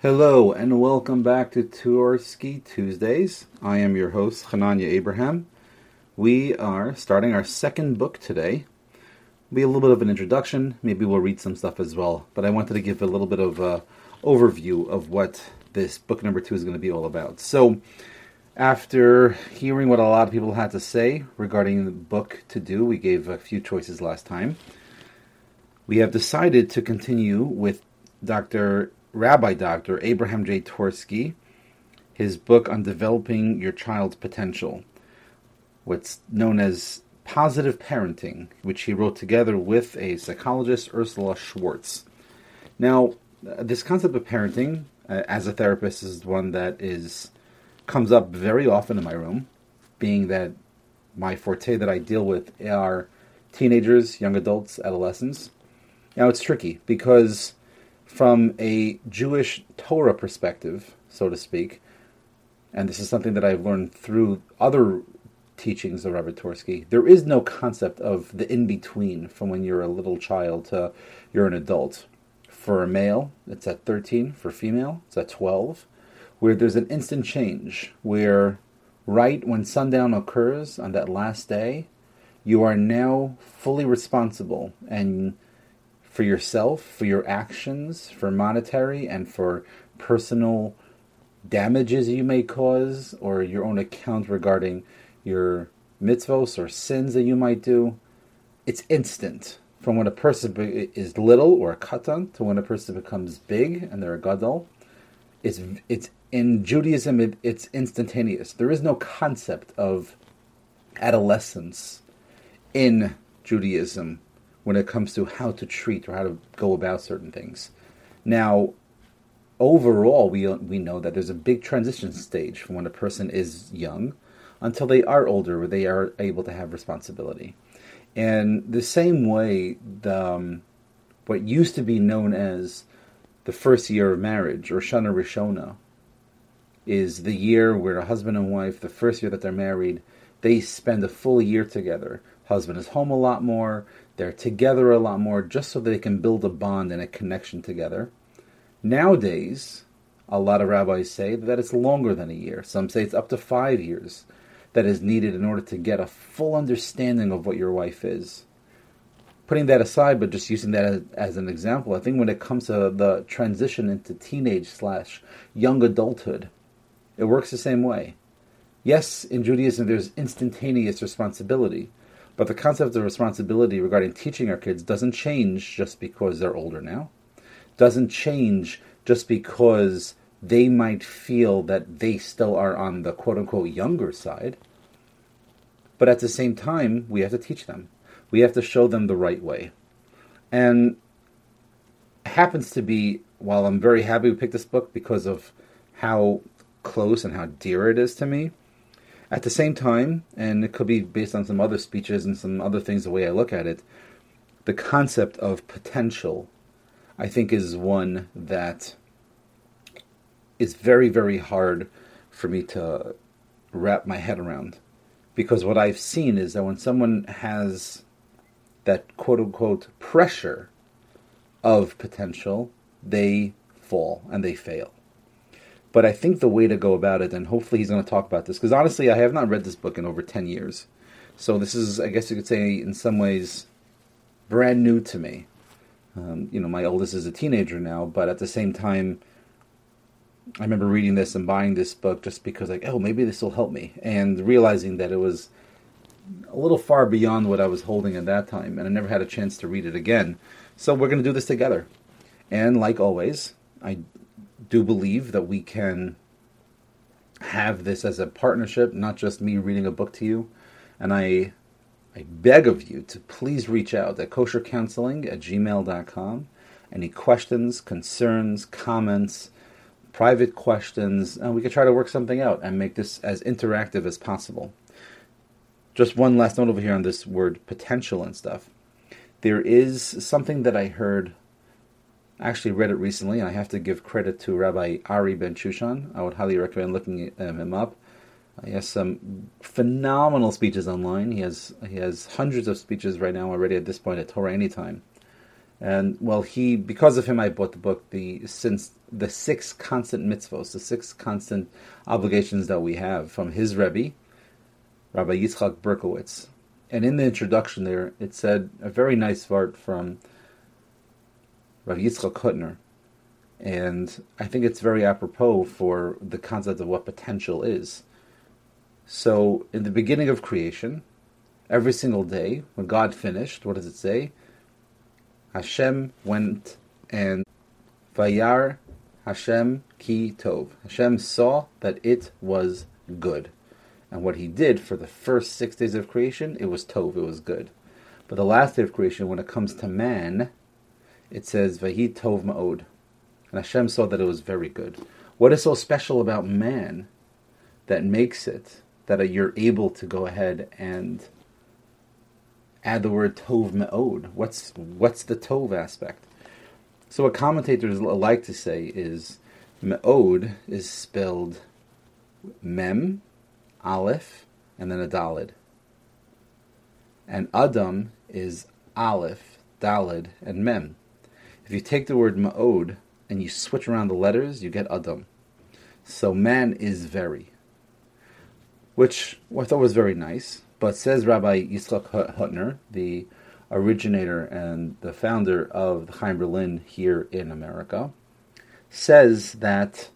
Hello and welcome back to Twerski Tuesdays. I am your host, Hananya Abraham. We are starting our second book today. Be a little bit of an introduction. Maybe we'll read some stuff as well. But I wanted to give a little bit of a overview of what this book number two is going to be all about. So, after hearing what a lot of people had to say regarding the book to do, we gave a few choices last time. We have decided to continue with Dr. Rabbi Dr. Abraham J. Twerski, his book on developing your child's potential, what's known as positive parenting, which he wrote together with a psychologist, Ursula Schwartz. Now, this concept of parenting, uh, as a therapist, is one that is comes up very often in my room, being that my forte that I deal with are teenagers, young adults, adolescents. Now it's tricky because from a Jewish Torah perspective, so to speak, and this is something that I've learned through other teachings of Rabbi Twerski, there is no concept of the in between from when you're a little child to you're an adult. For a male, it's at 13. For female, it's at 12. Where there's an instant change, where right when sundown occurs on that last day, you are now fully responsible and for yourself, for your actions, for monetary and for personal damages you may cause, or your own account regarding your mitzvos or sins that you might do. It's instant. From when a person is little or a katan to when a person becomes big and they're a gadol, it's it's in Judaism it, it's instantaneous. There is no concept of adolescence in Judaism when it comes to how to treat or how to go about certain things. Now, overall, we we know that there's a big transition stage from when a person is young until they are older, where they are able to have responsibility. And the same way, the um, what used to be known as the first year of marriage or Shana Rishona is the year where a husband and wife, the first year that they're married, they spend a full year together. Husband is home a lot more. They're together a lot more just so they can build a bond and a connection together. Nowadays, a lot of rabbis say that it's longer than a year. Some say it's up to five years that is needed in order to get a full understanding of what your wife is. Putting that aside, but just using that as, as an example, I think when it comes to the transition into teenage slash young adulthood, it works the same way. Yes, in Judaism there's instantaneous responsibility, but the concept of responsibility regarding teaching our kids doesn't change just because they're older now. Doesn't change just because they might feel that they still are on the quote unquote younger side. But at the same time, we have to teach them. We have to show them the right way. And happens to be, while I'm very happy we picked this book because of how close and how dear it is to me, at the same time, and it could be based on some other speeches and some other things, the way I look at it, the concept of potential, I think, is one that is very, very hard for me to wrap my head around. Because what I've seen is that when someone has that quote unquote pressure of potential, they fall and they fail. But I think the way to go about it, and hopefully he's going to talk about this, because honestly, I have not read this book in over 10 years. So this is, I guess you could say, in some ways, brand new to me. Um, you know, my oldest is a teenager now, but at the same time, I remember reading this and buying this book just because, like, oh, maybe this will help me, and realizing that it was a little far beyond what I was holding at that time, and I never had a chance to read it again. So we're going to do this together. And like always, I do believe that we can have this as a partnership, not just me reading a book to you. And I I beg of you to please reach out at koshercounseling at gmail.com. Any questions, concerns, comments, private questions, and we could try to work something out and make this as interactive as possible. Just one last note over here on this word potential and stuff. There is something that I heard I actually read it recently, I have to give credit to Rabbi Ari Ben Shushan. I would highly recommend looking um, him up. He has some phenomenal speeches online. He has he has hundreds of speeches right now already at this point at Torah Anytime, And well, he because of him, I bought the book. The since the six constant mitzvos, the six constant obligations that we have from his rebbe, Rabbi Yitzchak Berkowitz. And in the introduction there, it said a very nice part from Rabbi Yitzchak Hutner. And I think it's very apropos for the concept of what potential is. So, in the beginning of creation, every single day, when God finished, what does it say? Hashem went and Vayar Hashem ki tov. Hashem saw that it was good. And what he did for the first six days of creation, it was tov, it was good. But the last day of creation, when it comes to man, it says Vahi tov ma'od. And Hashem saw that it was very good. What is so special about man that makes it that you're able to go ahead and add the word tov me'od? What's what's the tov aspect? So what commentators like to say is Ma'od is spelled mem, aleph, and then a dalid. And adam is aleph, dalid, and mem. If you take the word ma'od and you switch around the letters, you get Adam. So man is very, which I thought was very nice. But says Rabbi Yitzchak Hutner, the originator and the founder of the Chaim Berlin here in America, says that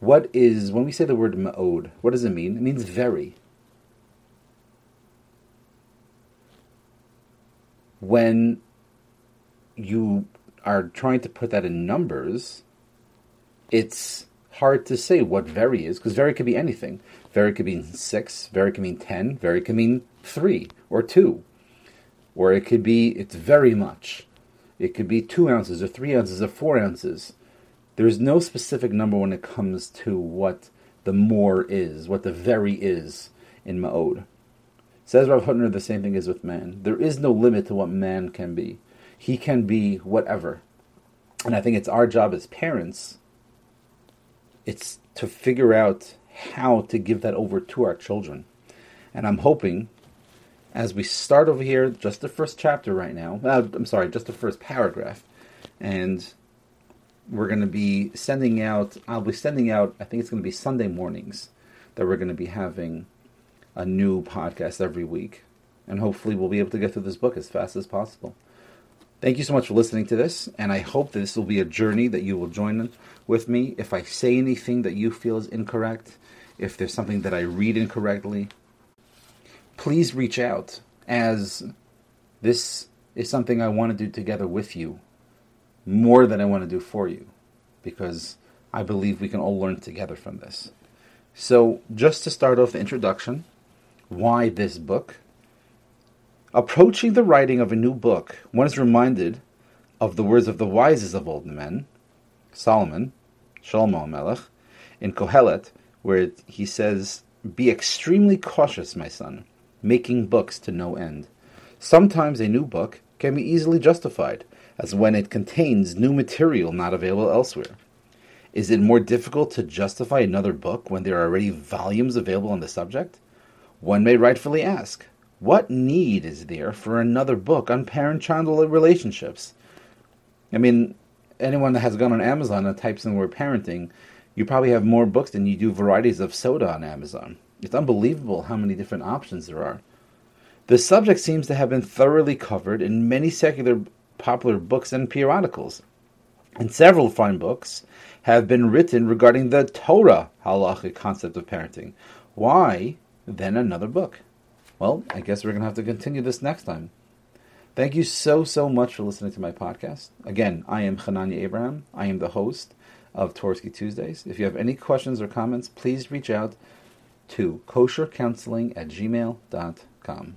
what is when we say the word ma'od, what does it mean? It means very. When you are trying to put that in numbers, it's hard to say what very is, because very could be anything. Very could mean six, very could mean ten, very could mean three or two. Or it could be it's very much. It could be two ounces or three ounces or four ounces. There's no specific number when it comes to what the more is, what the very is in Ma'od. Says Rav Hutner the same thing is with man. There is no limit to what man can be he can be whatever. And I think it's our job as parents, it's to figure out how to give that over to our children. And I'm hoping, as we start over here, just the first chapter right now, uh, I'm sorry, just the first paragraph, and we're going to be sending out, I'll be sending out, I think it's going to be Sunday mornings that we're going to be having a new podcast every week. And hopefully we'll be able to get through this book as fast as possible. Thank you so much for listening to this, and I hope that this will be a journey that you will join with me. If I say anything that you feel is incorrect, if there's something that I read incorrectly, please reach out, as this is something I want to do together with you more than I want to do for you, because I believe we can all learn together from this. So, just to start off the introduction, why this book? Approaching the writing of a new book, one is reminded of the words of the wisest of old men, Solomon, Shlomo Melech, in Kohelet, where he says, Be extremely cautious, my son, making books to no end. Sometimes a new book can be easily justified, as when it contains new material not available elsewhere. Is it more difficult to justify another book when there are already volumes available on the subject? One may rightfully ask, what need is there for another book on parent-child relationships? I mean, anyone that has gone on Amazon and types in the word parenting, you probably have more books than you do varieties of soda on Amazon. It's unbelievable how many different options there are. The subject seems to have been thoroughly covered in many secular popular books and periodicals. And several fine books have been written regarding the Torah halachic concept of parenting. Why then another book? Well, I guess we're going to have to continue this next time. Thank you so, so much for listening to my podcast. Again, I am Hananya Abraham. I am the host of Twerski Tuesdays. If you have any questions or comments, please reach out to koshercounseling at gmail.com.